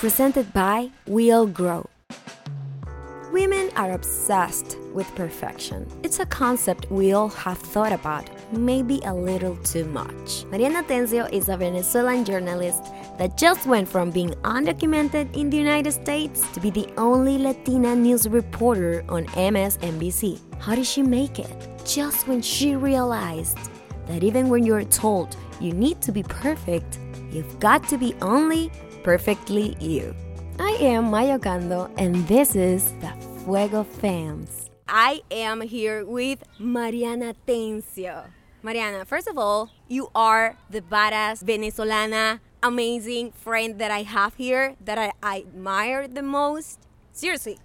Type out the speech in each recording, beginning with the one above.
presented by We'll Grow. Women are obsessed with perfection. It's a concept we all have thought about, maybe a little too much. Mariana Atencio is a Venezuelan journalist that just went from being undocumented in the United States to be the only Latina news reporter on MSNBC. How did she make it? Just when she realized that even when you're told you need to be perfect, you've got to be only perfectly you. I am Maiah Ocando, and this is the Fuego Fams. I am here with Mariana Atencio. Mariana, first of all, you are the badass Venezolana, amazing friend that I have here that I, I admire the most. Seriously,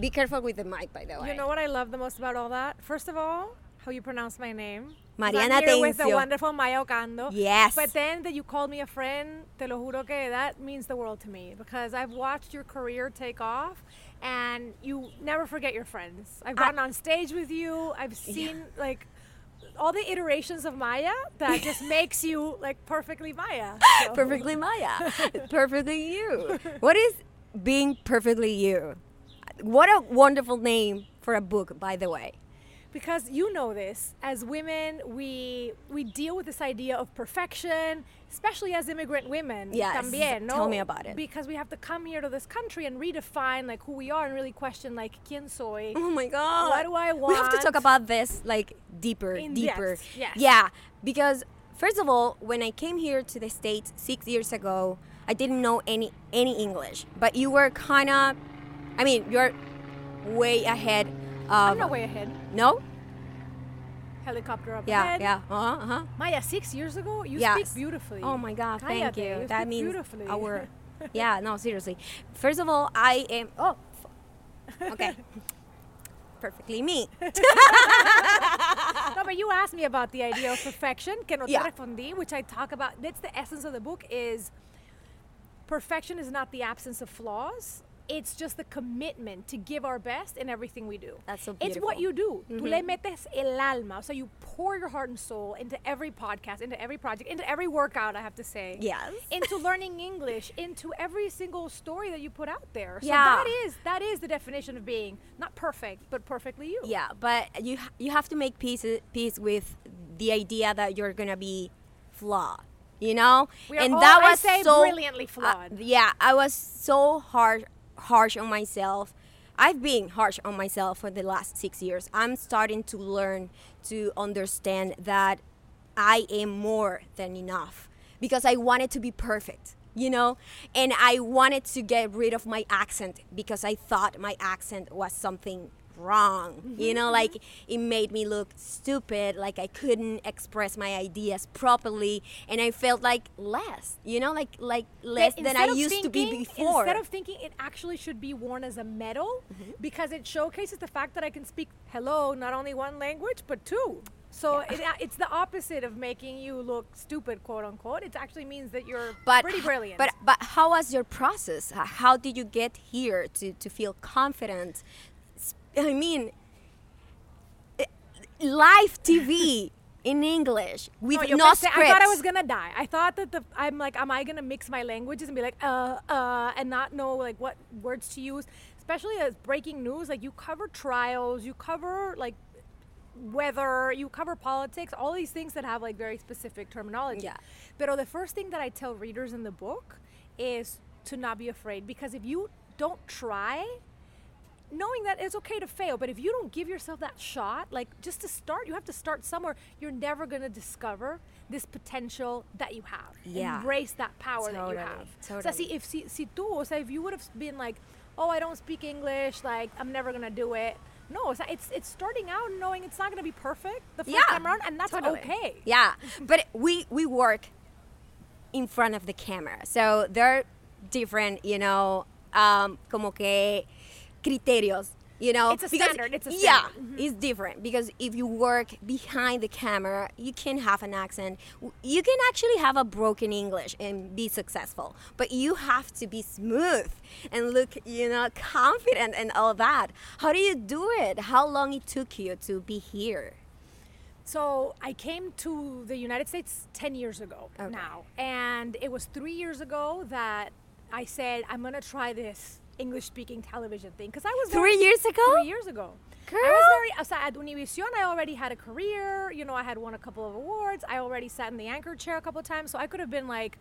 be careful with the mic, by the way. You know what I love the most about all that? First of all, how you pronounce my name. Mariana I'm here with the wonderful Maiah Ocando. Yes. But then that you called me a friend, te lo juro que that means the world to me because I've watched your career take off and you never forget your friends. I've gotten on stage with you. I've seen like all the iterations of Maiah that just makes you like perfectly Maiah. So- perfectly Maiah, perfectly you. What is being perfectly you? What a wonderful name for a book, by the way. Because you know this as women we we deal with this idea of perfection especially as immigrant women Yes. también, no? Tell me about it. because we have to come here to this country and redefine like who we are and really question like quién soy Oh my god. What do I want We have to talk about this like deeper, In deeper. depth, yes. Yeah, because first of all, when I came here to the states 6 years ago, I didn't know any any English, but you were kind of I mean, you're way ahead i'm not way ahead No? helicopter up Yeah, ahead yeah. Uh-huh, uh-huh. maya six years ago you Yes. speak beautifully Oh my God, thank Cállate, you. you That means beautifully. our. Yeah, no, seriously. First of all, I am. Oh, okay. Perfectly me. no, but you asked me about the idea of perfection, que no te Yeah. respondí, which I talk about. That's the essence of the book is perfection is not the absence of flaws. It's just the commitment to give our best in everything we do. That's so beautiful. It's what you do. Tú le metes el alma. So you pour your heart and soul into every podcast, into every project, into every workout, I have to say. Yes. Into learning English, into every single story that you put out there. So Yeah. that is that is the definition of being not perfect, but perfectly you. Yeah, but you you have to make peace peace with the idea that you're gonna be flawed. You know, We are and all, that was say, so brilliantly uh, flawed. yeah, I was so harsh harsh on myself. I've been harsh on myself for the last six years. I'm starting to learn to understand that I am more than enough because I wanted to be perfect, you know? And I wanted to get rid of my accent because I thought my accent was something wrong, you know? Like it made me look stupid, like I couldn't express my ideas properly, and I felt like less, you know? Like like less than I used to be before. Instead of thinking it actually should be worn as a medal Mm-hmm. because it showcases the fact that I can speak hello not only one language but two. So it, it's the opposite of making you look stupid, quote unquote. It actually means that you're but pretty brilliant. But but how was your process? How did you get here to, to feel confident? I mean, eh, live TV in English with No, no pensé- I thought I was gonna die. I thought that the I'm like, am I gonna mix my languages and be like, uh, uh, and not know like what words to use? Especially as breaking news, like you cover trials, you cover like weather, you cover politics, all these things that have like very specific terminology. Yeah. But the first thing that I tell readers in the book is to not be afraid because if you don't try, knowing that it's okay to fail, but if you don't give yourself that shot, like just to start, you have to start somewhere. You're never going to discover this potential that you have. Yeah. Embrace that power that you have. Totally, totally. see, if si, si tú, o sea, if you would have been like, oh, I don't speak English, like I'm never going to do it. No, it's, it's it's starting out knowing it's not going to be perfect the first Yeah, time around, and that's totally. okay. Yeah, but we we work in front of the camera, so there are different, you know, um, como que criterios. You know, It's a standard, it's a yeah. Mm-hmm. it's different because if you work behind the camera, you can have an accent. You can actually have a broken English and be successful, but you have to be smooth and look, you know, confident and all that. How do you do it? How long it took you to be here? So I came to the United States 10 years ago Okay. now. And it was three years ago that I said I'm gonna try this English speaking television thing because I was Three very- years ago? Three years ago. I was very o sea, at Univision. I already had a career. You know, I had won a couple of awards. I already sat in the anchor chair a couple of times, so I could have been like,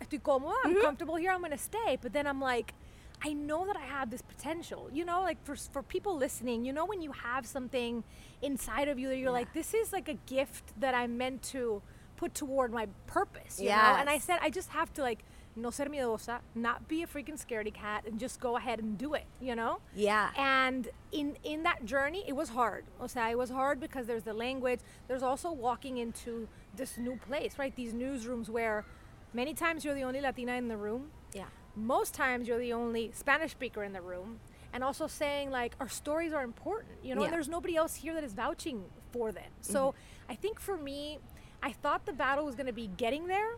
"Estoy cómoda. I'm Mm-hmm. comfortable here. I'm gonna stay." But then I'm like. I know that I have this potential, you know, like for for people listening, you know, when you have something inside of you that you're like, this is like a gift that I'm meant to put toward my purpose, you know. And I said, I just have to like no ser miedosa, not be a freaking scaredy cat, and just go ahead and do it, you know. Yeah. And in in that journey, it was hard. O sea, it was hard because there's the language. There's also walking into this new place, right? These newsrooms where many times you're the only Latina in the room. Yeah. Most times you're the only Spanish speaker in the room. And also saying like our stories are important, you know, Yeah. and there's nobody else here that is vouching for them. So mm-hmm. I think for me, I thought the battle was gonna be getting there,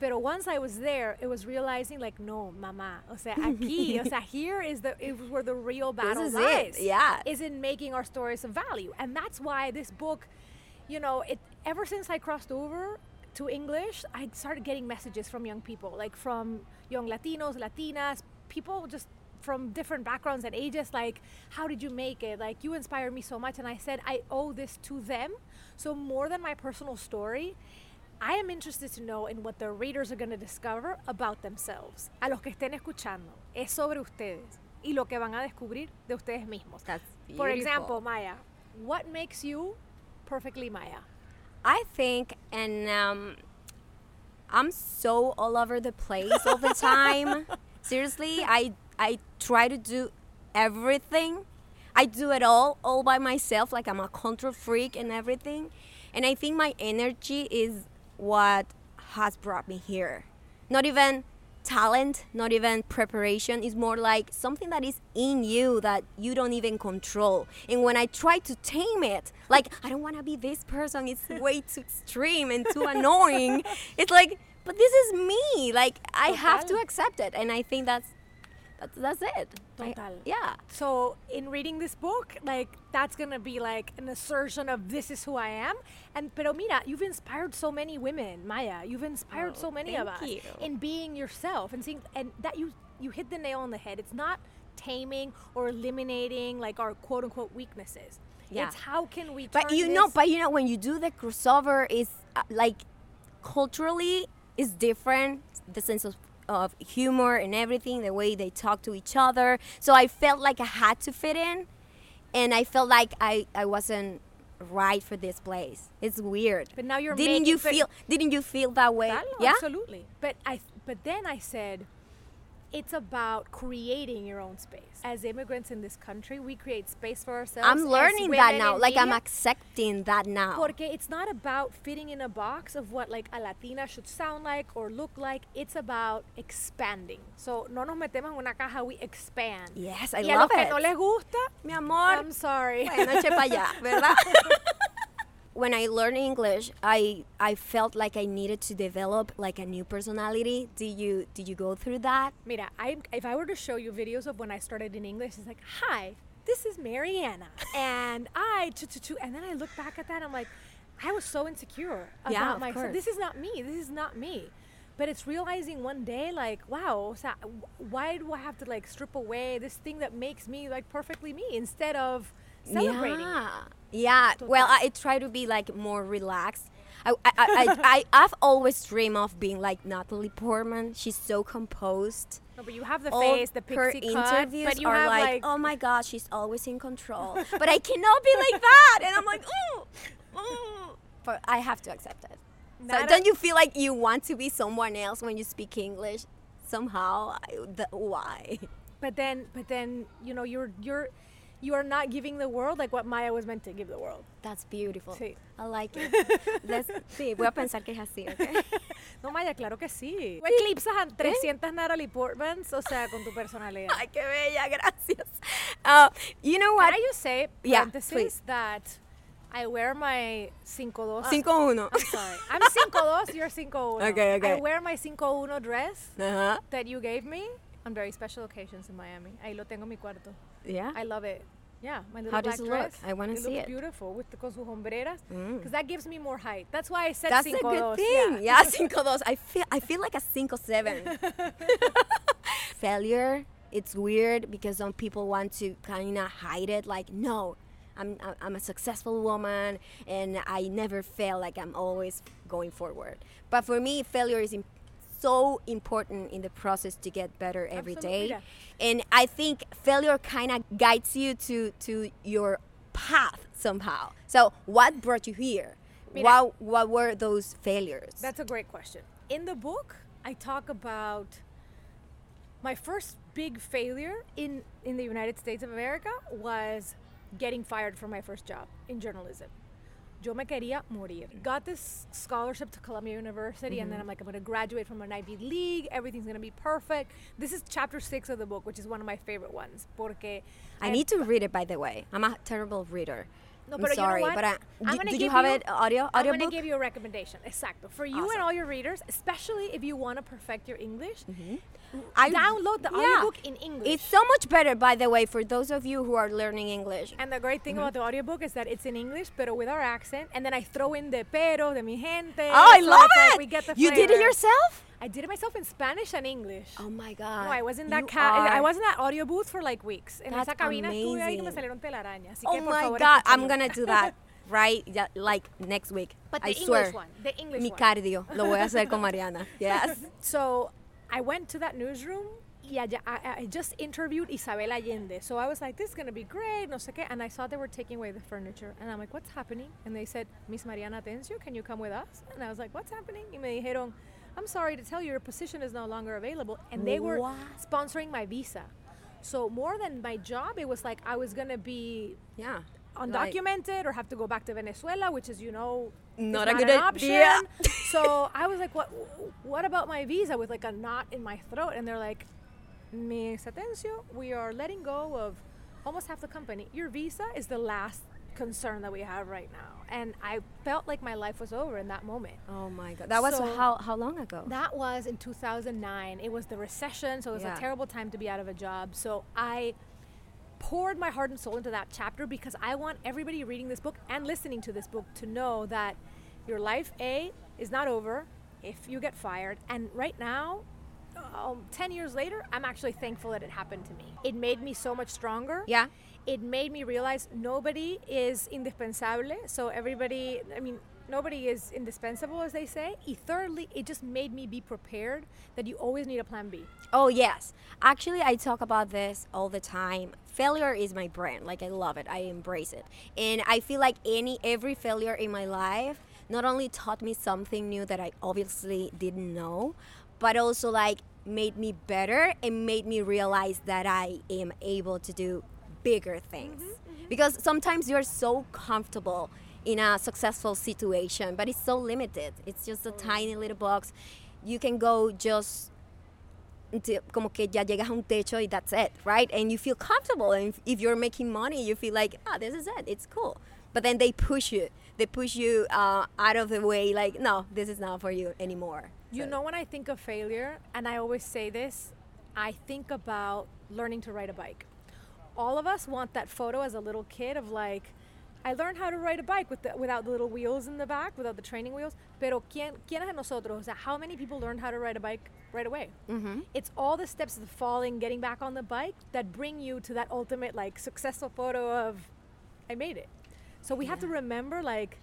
Pero once I was there, it was realizing like, no, mama. O sea, aquí, o sea, here is the is where the real battle is it, lies. yeah. Is in making our stories of value. And that's why this book, you know, it ever since I crossed over to English, I started getting messages from young people, like from young Latinos, Latinas, people just from different backgrounds and ages like how did you make it like you inspired me so much and i said i owe this to them so more than my personal story I am interested to know in what the readers are going to discover about themselves. A los que estén escuchando, es sobre ustedes y lo que van a descubrir de ustedes mismos. That's beautiful. For example, Maiah, what makes you perfectly Maiah? I think, and um, I'm so all over the place all the time. Seriously, I I try to do everything. I do it all all by myself. Like I'm a control freak and everything. And I think my energy is what has brought me here. Not even talent, not even preparation. It's more like something that is in you that you don't even control. And when I try to tame it, like I don't want to be this person. It's way too extreme and too annoying. It's like, but this is me. Like I have to accept it, and I think that's that's that's it. I- Total. yeah. So, in reading this book, like that's going to be like an assertion of this is who I am. And pero mira, you've inspired so many women, Maiah. You've inspired Oh, so many of us you. in being yourself and seeing and that you you hit the nail on the head. It's not taming or eliminating like our quote unquote weaknesses. Yeah. It's how can we But you know, but you know, when you do the crossover, is uh, like culturally is different. The sense of of humor and everything, the way they talk to each other. So I felt like I had to fit in, and I felt like I I wasn't right for this place. It's weird. But now you're didn't making- you feel? Didn't you feel that way? Claro, yeah. absolutely. But I but then I said it's about creating your own space. As immigrants in this country, we create space for ourselves. I'm learning that now. Like I'm accepting that now. Porque it's not about fitting in a box of what like a Latina should sound like or look like. It's about expanding. So no nos metemos en una caja, we expand. Yes, I y a love it los que no les gusta, Mi amor. I'm sorry. Bueno, eche pa' allá, ¿verdad? when I learned English, I I felt like I needed to develop like a new personality. Did you did you go through that? Mira, I, if I were to show you videos of when I started in English, it's like, hi, this is Mariana. and I, and then I look back at that, I'm like, I was so insecure about Yeah, of myself. course. This is not me. This is not me. But it's realizing one day, like, wow, o sea, wh- why do I have to like strip away this thing that makes me like perfectly me instead of celebrating? it? Yeah. Yeah. Well, Total. I try to be like more relaxed. I, I, I, I, I've always dreamed of being like Natalie Portman. She's so composed. No, but you have the All face, the her pixie cut, interviews but you are have like, like, oh my god, she's always in control. but I cannot be like that, and I'm like, ooh, ooh. But I have to accept it. So don't you feel like you want to be someone else when you speak English? Somehow, I- the, why? but then, but then, you know, you're you're you are not giving the world like what Maya was meant to give the world. That's beautiful. Sí. I like it. Let's, sí, voy a pensar que es así, ¿ok? No, Maya, claro que sí. Eclipsas a 300 Natalie Portmans, o sea, con tu personalidad. Ay, qué bella, gracias. Uh, you know what? Can I just say, Yeah, parenthesis, please. that I wear my 5'2". Cinco uno. I'm sorry. I'm 5'2", you're 5'1". Okay, okay. I wear my 5'1 dress Uh-huh. that you gave me on very special occasions in Miami. Ahí lo tengo en mi cuarto. Yeah. I love it. Yeah, my little How black does it look? dress. I wanna see looks it. beautiful with the, con sus hombreras. Mm. Because that gives me more height. That's why I said That's 5'2". a good thing. Yeah, cinco dos. I feel I feel like a cinco seven. failure it's weird because some people want to kind of hide it like no I'm, I'm a successful woman and I never fail like I'm always going forward but for me failure is so important in the process to get better every Absolutely, day and I think failure kind of guides you to to your path somehow so what brought you here Mira. what, what were those failures That's a great question. In the book, I talk about my first big failure in, in the United States of America was getting fired from my first job in journalism. Yo me quería morir. Got this scholarship to Columbia University, and then I'm like, I'm going to graduate from an Ivy League. Everything's going to be perfect. This is chapter six of the book, which is one of my favorite ones. Porque I need to read it, by the way. I'm a terrible reader. No, I'm sorry, you know what? but I, I'm do, gonna do you have you- it audio audio I'm going to give you a recommendation. Exacto. For you Awesome. and all your readers, especially if you want to perfect your English, mm-hmm. I download the yeah. audiobook in English. It's so much better, by the way, for those of you who are learning English. and the great thing about the audiobook is that it's in English, but with our accent. And then I throw in the pero de mi gente. Oh, I so love it's like it! we get the you did it yourself? I did it myself in Spanish and English. Oh my god! no, I was in that ca- I was in that audio booth for like weeks. En That's esa cabina estuve ahí que me salieron telarañas. Oh my favor, god! I'm gonna do that right, yeah, like next week. But I the swear. English one. The English Mi one. cardio lo voy a hacer con Mariana. Yes. So I went to that newsroom. Yeah, I, I just interviewed Isabel Allende. So I was like, this is going to be great, no sé qué. And I saw they were taking away the furniture. And I'm like, what's happening? And they said, Miss Mariana Atencio, can you come with us? And I was like, what's happening? Y me dijeron, I'm sorry to tell you, your position is no longer available. And they were What? sponsoring my visa. So more than my job, it was like I was going to be Yeah. Undocumented or have to go back to Venezuela, which is you know is Not a good option. so I was like, what What about my visa with like a knot in my throat? And they're like, Miss Atencio, we are letting go of almost half the company. Your visa is the last concern that we have right now. And I felt like my life was over in that moment. Oh my god! That was So- how how long ago? That was in 2009. It was the recession, so it was Yeah. a terrible time to be out of a job. So I poured my heart and soul into that chapter because I want everybody reading this book and listening to this book to know that your life A is not over if you get fired. And right now, um, 10 years later, I'm actually thankful that it happened to me. It made me so much stronger yeah. it made me realize nobody is indispensable. So everybody, I mean, nobody is indispensable, as they say. Y thirdly, it just made me be prepared that you always need a plan B. Oh yes. Actually, I talk about this all the time. Failure is my brand. Like I love it. I embrace it. And I feel like any every failure in my life not only taught me something new that I obviously didn't know, but also like made me better and made me realize that I am able to do bigger things. Mm-hmm, mm-hmm. Because sometimes you're so comfortable in a successful situation, but it's so limited. It's just a tiny little box. You can go just como que ya llegas a un techo y that's it, right? And you feel comfortable. And if, you're making money, you feel like, ah, this is it. It's cool. But then they push you. They push you uh, out of the way. Like, no, this is not for you anymore. You So- know, when I think of failure, and I always say this, I think about learning to ride a bike. All of us want that photo as a little kid of like, I learned how to ride a bike with the, without the little wheels in the back, without the training wheels. Pero ¿quién, quiénes de nosotros? O sea, how many people learned how to ride a bike right away? Mhm. It's all the steps of falling, getting back on the bike that bring you to that ultimate like successful photo of, I made it. So we have to remember like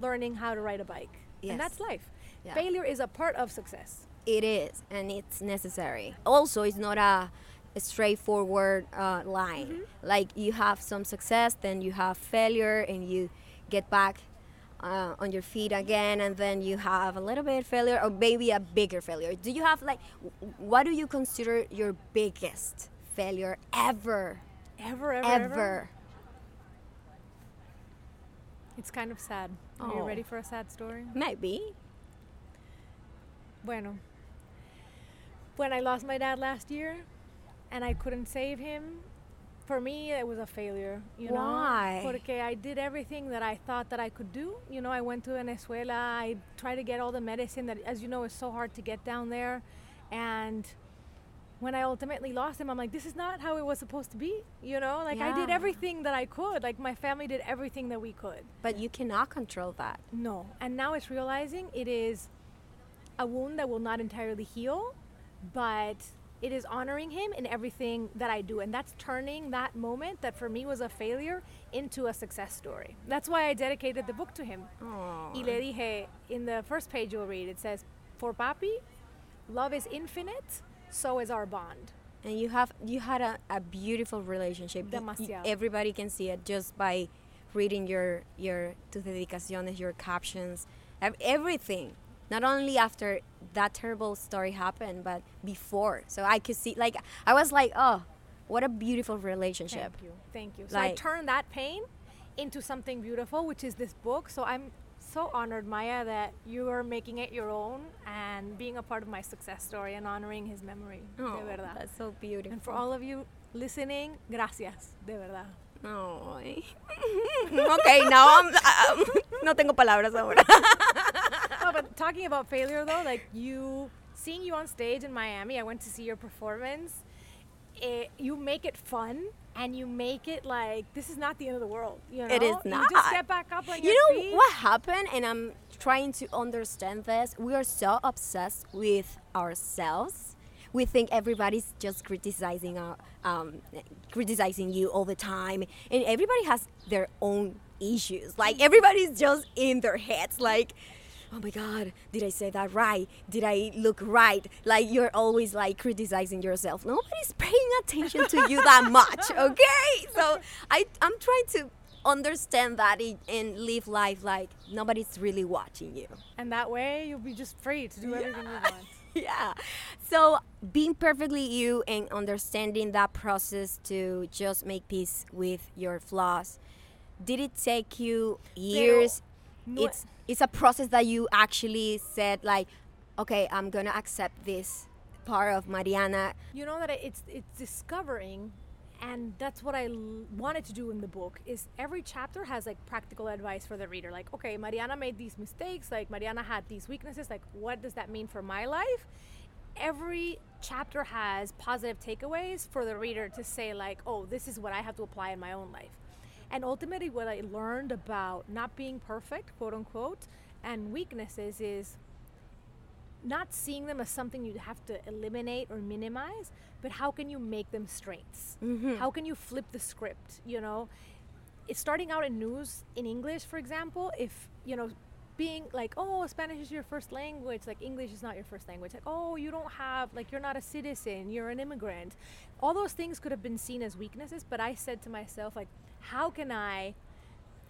learning how to ride a bike, Yes. and that's life. Yeah. Failure is a part of success. It is, and it's necessary. Also, it's not a straightforward uh, line. Mm-hmm. Like you have some success, then you have failure, and you get back uh, on your feet again, and then you have a little bit failure, or maybe a bigger failure. Do you have like, w- what do you consider your biggest failure ever? Ever, ever, Ever? It's kind of sad. Are you Oh. ready for a sad story? Maybe. Bueno, when I lost my dad last year, and I couldn't save him, for me it was a failure. You Why? know, porque I did everything that I thought that I could do. You know, I went to Venezuela. I tried to get all the medicine that, as you know, is so hard to get down there, and when I ultimately lost him, I'm like, this is not how it was supposed to be. You know, like I did everything that I could. Like my family did everything that we could. But you cannot control that. No. And now it's realizing it is a wound that will not entirely heal, but it is honoring him in everything that I do. And that's turning that moment that for me was a failure into a success story. That's why I dedicated the book to him. Aw. Y le dije, in the first page you'll read, it says, For Papi, love is infinite, so is our bond. and you have you had a, a beautiful relationship. Demasiado. everybody can see it just by reading your your tus dedicaciones, your captions, ev- everything. Not only after that terrible story happened, but before. So I could see, like, I was like, oh, what a beautiful relationship. Thank you. Thank you. So I turned that pain into something beautiful, which is this book. So I'm so honored, Maiah, that you are making it your own and being a part of my success story and honoring his memory. Oh, de verdad. that's so beautiful. And for all of you listening, gracias, de verdad. Ay. okay, now I'm, um, no tengo palabras ahora. no, but talking about failure though, like you seeing you on stage in Miami, I went to see your performance. It, you make it fun and you make it like this is not the end of the world. You know, It is You not. just get back up on you know feet. what happened and i'm trying to understand this we are so obsessed with ourselves we think everybody's just criticizing our, um, criticizing you all the time and everybody has their own issues like everybody's just in their heads like oh my god did i say that right? Did i look right? Like you're always like criticizing yourself. Nobody's paying attention to you that much okay? So I, i'm trying to understand that and live life like nobody's really watching you. And that way you'll be just free to do everything you want. yeah. So being perfectly you and understanding that process to just make peace with your flaws did it take you years no- it's it's a process that you actually said like okay i'm gonna accept this part of mariana. You know that it's it's discovering and that's what I l- wanted to do in the book is every chapter has like practical advice for the reader. Like okay Mariana made these mistakes like Mariana had these weaknesses like what does that mean for my life? Every chapter has positive takeaways for the reader to say like oh this is what I have to apply in my own life and ultimately what I learned about not being perfect quote unquote and weaknesses is not seeing them as something you have to eliminate or minimize, but how can you make them strengths? Mm-hmm. How can you flip the script? You know, it's starting out in news in English, for example, if, you know, being like, oh, Spanish is your first language, like English is not your first language, like, oh, you don't have, like, you're not a citizen, you're an immigrant. All those things could have been seen as weaknesses, but I said to myself, like, how can I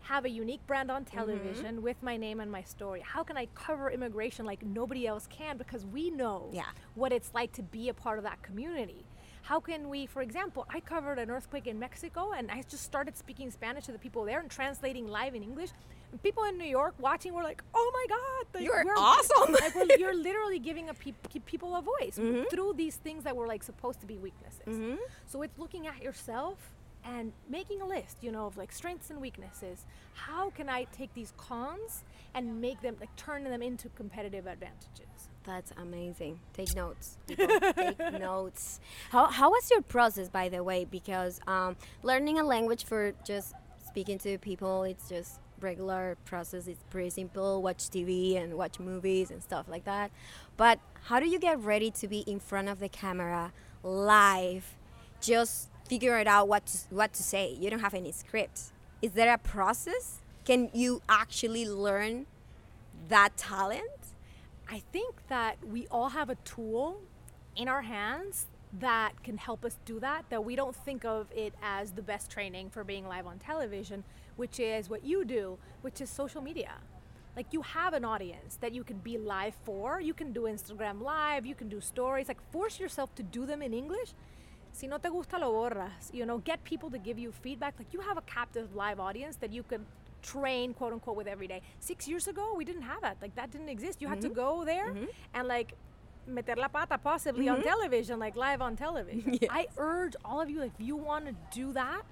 have a unique brand on mm-hmm. television with my name and my story? How can I cover immigration like nobody else can because we know Yeah. what it's like to be a part of that community? How can we, for example, I covered an earthquake in Mexico and I just started speaking Spanish to the people there and translating live in English. People in New York watching were like, "Oh my God, like, You're awesome." like we're, you're literally giving a pe- people a voice through these things that were like supposed to be weaknesses. So it's looking at yourself and making a list, you know, of like strengths and weaknesses. How can I take these cons and make them like turn them into competitive advantages? That's amazing. Take notes. Take notes. How, how was your process, by the way? Because um, learning a language for just speaking to people, it's just regular process. is pretty simple. Watch TV and watch movies and stuff like that. But how do you get ready to be in front of the camera live? Just figure it out what to, what to say. You don't have any script. Is there a process? Can you actually learn that talent? I think that we all have a tool in our hands that can help us do that, that we don't think of it as the best training for being live on television, which is what you do, which is social media. Like you have an audience that you can be live for. You can do Instagram live, you can do stories. Like force yourself to do them in English. Si no te gusta lo borras. You know, get people to give you feedback. Like you have a captive live audience that you can train quote unquote with every day. Six years ago, we didn't have that. Like that didn't exist. You had to mm-hmm. go there mm-hmm. and like meter la pata possibly on mm-hmm. television, like live on television. I urge all of you, if you want to do that,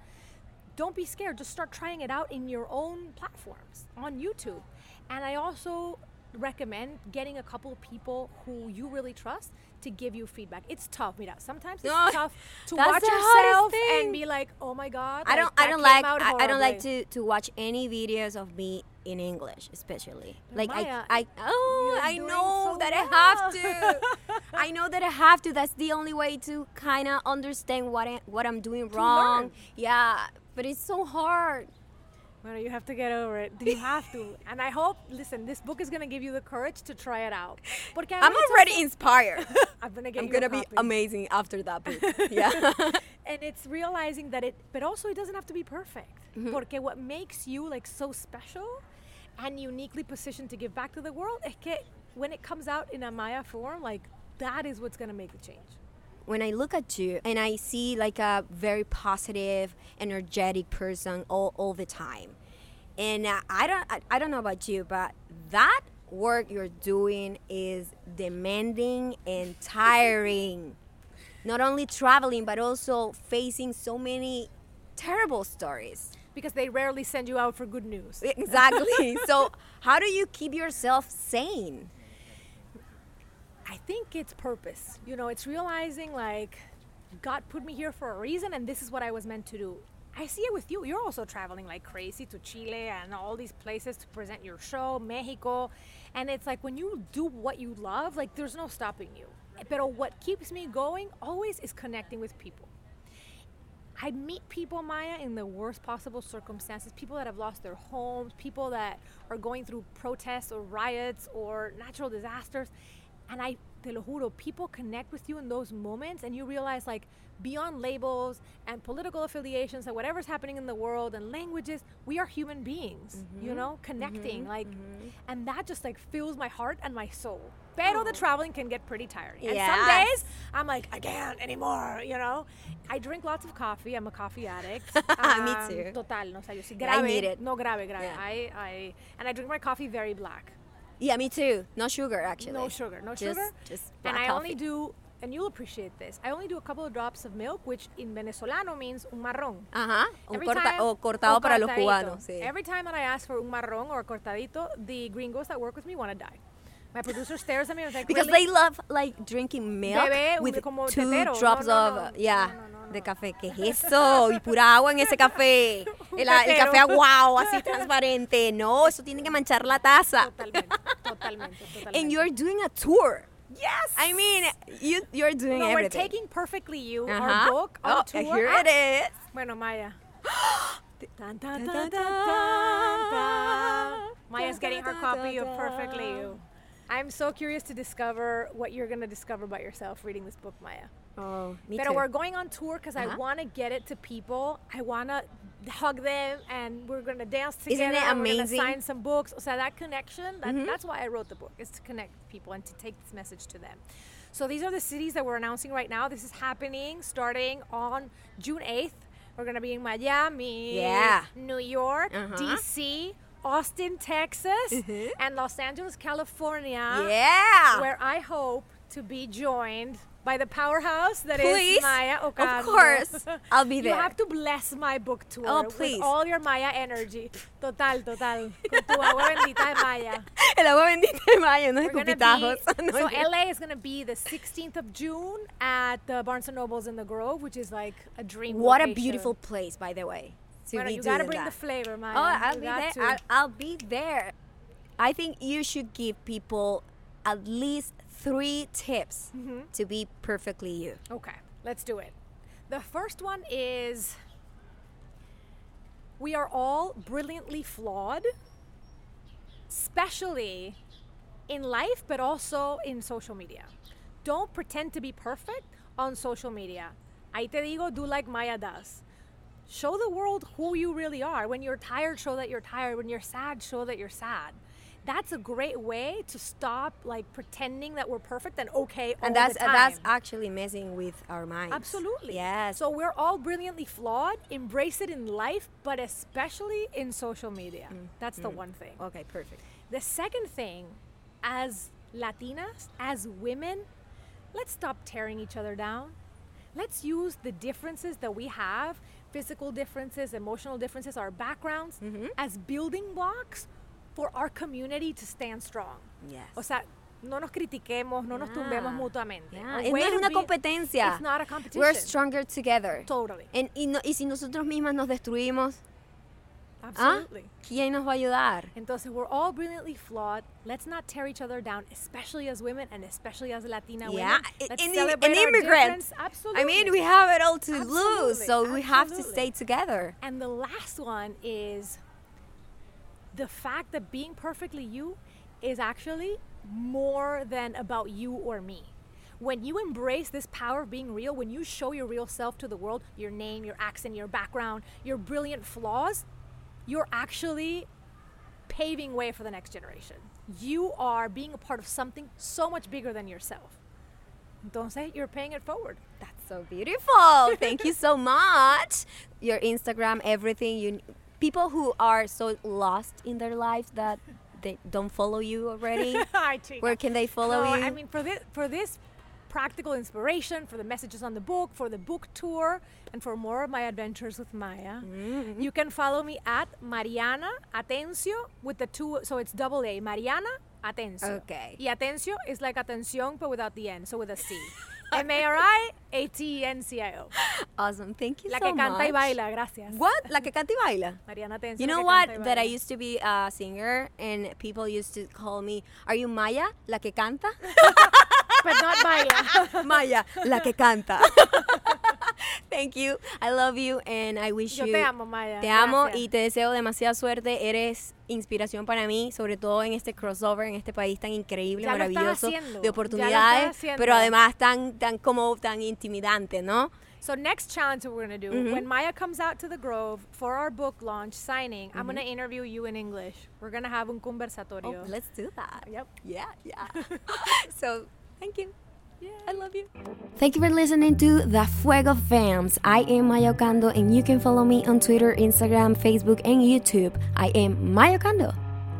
don't be scared. Just start trying it out in your own platforms on YouTube. And I also recommend getting a couple of people who you really trust to give you feedback. It's tough, mira. Sometimes it's No, tough to watch yourself and be like, "Oh my god." I don't that I don't like I, I don't like to, to watch any videos of me in English especially. Like Maiah, I I oh I know so that I have to. I know that I have to. That's the only way to kind of understand what I, what I'm doing wrong. Yeah, but it's so hard. Well, you have to get over it. You have to. And I hope, listen, this book is going to give you the courage to try it out. Porque I'm already inspired. I'm going to get I'm gonna be amazing after that book. Yeah. and it's realizing that it but also it doesn't have to be perfect Mm-hmm. porque what makes you like so special and uniquely positioned to give back to the world es que when it comes out in a maya form like that is what's going to make the change when I look at you and I see like a very positive, energetic person all, all the time, and uh, I don't I, I don't know about you, but that work you're doing is demanding and tiring. Not only traveling, but also facing so many terrible stories. because they rarely send you out for good news Exactly. so how do you keep yourself sane? I think it's purpose you know it's realizing like god put me here for a reason and this is what i was meant to do I see it with you. You're also traveling like crazy to Chile and all these places to present your show, Mexico. And it's like when you do what you love, like there's no stopping you. But what keeps me going always is connecting with people. I meet people, Maiah, in the worst possible circumstances. People that have lost their homes, people that are going through protests or riots or natural disasters. And I, te lo juro, people connect with you in those moments and you realize, like, beyond labels and political affiliations and whatever's happening in the world and languages, we are human beings, you mm-hmm. know, connecting. Mm-hmm. like, mm-hmm. and that just like fills my heart and my soul. But Pero the oh. traveling can get pretty tiring. And some days I'm like, I can't anymore, you know? I drink lots of coffee. I'm a coffee addict. Me Um, too. Total, no sé, yo sí. I Grave, need it. No grave, grave. Yeah. I, I, and I drink my coffee very black. Yeah, me too. No sugar, actually. No sugar, no Just- sugar. Just and black I only do, and you'll appreciate this, I only do a couple of drops of milk, which in Venezolano means un marrón. Ajá. Un corta, time- o cortado para los cubanos. Sí. Every time that I ask for un marrón or a cortadito, the gringos that work with me want to die. My producer stares at me like, Because "Really?" they love like drinking milk Bebé, with como two tetero. drops No, no, of no. uh, yeah de café. ¿Qué es eso? Y pura agua en ese café. El, el café aguao, así transparente. No, eso tiene que manchar la taza. Totalmente, totalmente, totalmente. And you're doing a tour. yes. I mean, you you're doing no, we're everything. taking perfectly you, Uh-huh. our book, on oh, tour. here Ah, it is. Bueno, Maya. Dun, da, dun. Maya's getting her copy of Perfectly. You. I'm so curious to discover what you're going to discover about yourself reading this book, Maiah. Oh, me But too. we're going on tour because I Uh-huh. want to get it to people. I want to hug them and we're going to dance together. Isn't it amazing? Mm-hmm. sign some books. So that connection, that, that's why I wrote the book, is to connect people and to take this message to them. So these are the cities that we're announcing right now. This is happening starting on June 8th. We're going to be in Miami, Yeah. New York, Uh-huh. DC, Austin, Texas, mm-hmm. and Los Angeles, California yeah. where I hope to be joined by the powerhouse that is Please. Maiah Ocando. Of course. I'll be there. You have to bless my book tour Oh, with all your Maiah energy. Total, total. Con tu agua bendita de Maiah. El agua bendita de We're gonna escupitajos. be, so. LA is gonna be the 16th of June at the Barnes and Nobles in the Grove, which is like a dream. What a beautiful place, by the way. To be you gotta bring that. the flavor, Maiah. Oh, I'll You be there. I'll, I'll be there. I think you should give people at least three tips Mm-hmm. to be perfectly you. Okay, let's do it. The first one is we are all brilliantly flawed, especially in life, but also in social media. Don't pretend to be perfect on social media. Ahí te digo, do like Maiah does. Show the world who you really are. When you're tired, show that you're tired. When you're sad, show that you're sad. That's a great way to stop like pretending that we're perfect and okay all and that's the time. that's actually messing with our minds. Absolutely. Yes. So we're all brilliantly flawed. Embrace it in life, but especially in social media. Mm. That's the one thing. okay, perfect. The second thing, as Latinas, as women, let's stop tearing each other down. Let's use the differences that we have physical differences, emotional differences, our backgrounds Mm-hmm. as building blocks for our community to stand strong. Yes. O sea, no nos critiquemos, no nos tumbemos mutuamente. Yeah, no es una competencia. It's not a competition. We're stronger together. Totally. En- y, no- y si nosotros mismas nos destruimos, ¿ah? Absolutely. ¿quién nos va a ayudar? Entonces, we're all brilliantly flawed. Let's not tear each other down, especially as women and especially as Latina Yeah, women. Let's and, celebrate and immigrants. Absolutely. I mean, we have it all to lose, Absolutely, so we have to stay together. And the last one is the fact that being perfectly you is actually more than about you or me. When you embrace this power of being real, when you show your real self to the world, your name, your accent, your background, your brilliant flaws, you're actually paving way for the next generation. You are being a part of something so much bigger than yourself. Don't say you're paying it forward. That's so beautiful. Thank you so much. Your Instagram, everything. You people who are so lost in their lives that they don't follow you already. Where can they follow No, you? I mean, for this, for this practical inspiration, for the messages on the book, for the book tour, and for more of my adventures with Maiah, Mm-hmm. you can follow me at Mariana Atencio with the two, so it's double A, Mariana Atencio. Okay. Y Atencio is like atención, but without the N, so with a C. M A R I A T E N C I O. awesome. Thank you so much. La so que canta y baila, gracias. What? La que canta y baila. Mariana Atencio. You know what? That I used to be a singer, and people used to call me, "Are you Maiah, la que canta?" But not Maya. Maya, la que canta. Thank you. I love you, and I wish Yo you. te amo, Maya. Te amo Gracias. y te deseo demasiada suerte. Eres inspiración para mí, sobre todo en este crossover, en este país tan increíble, Ya maravilloso, haciendo, de oportunidades, pero además tan, tan como tan intimidante, ¿no? So next challenge we're gonna do Mm-hmm. when Maya comes out to the Grove for our book launch signing, I'm gonna interview you in English. We're gonna have un conversatorio. Oh, let's do that. Yep. Yeah, yeah. so, thank you. Yeah. I love you. Thank you for listening to The Fuego Fams. I am Maiah Ocando, and you can follow me on Twitter, Instagram, Facebook, and YouTube. I am Maiah Ocando.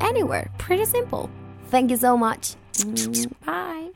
Anywhere. Pretty simple. Thank you so much. Bye.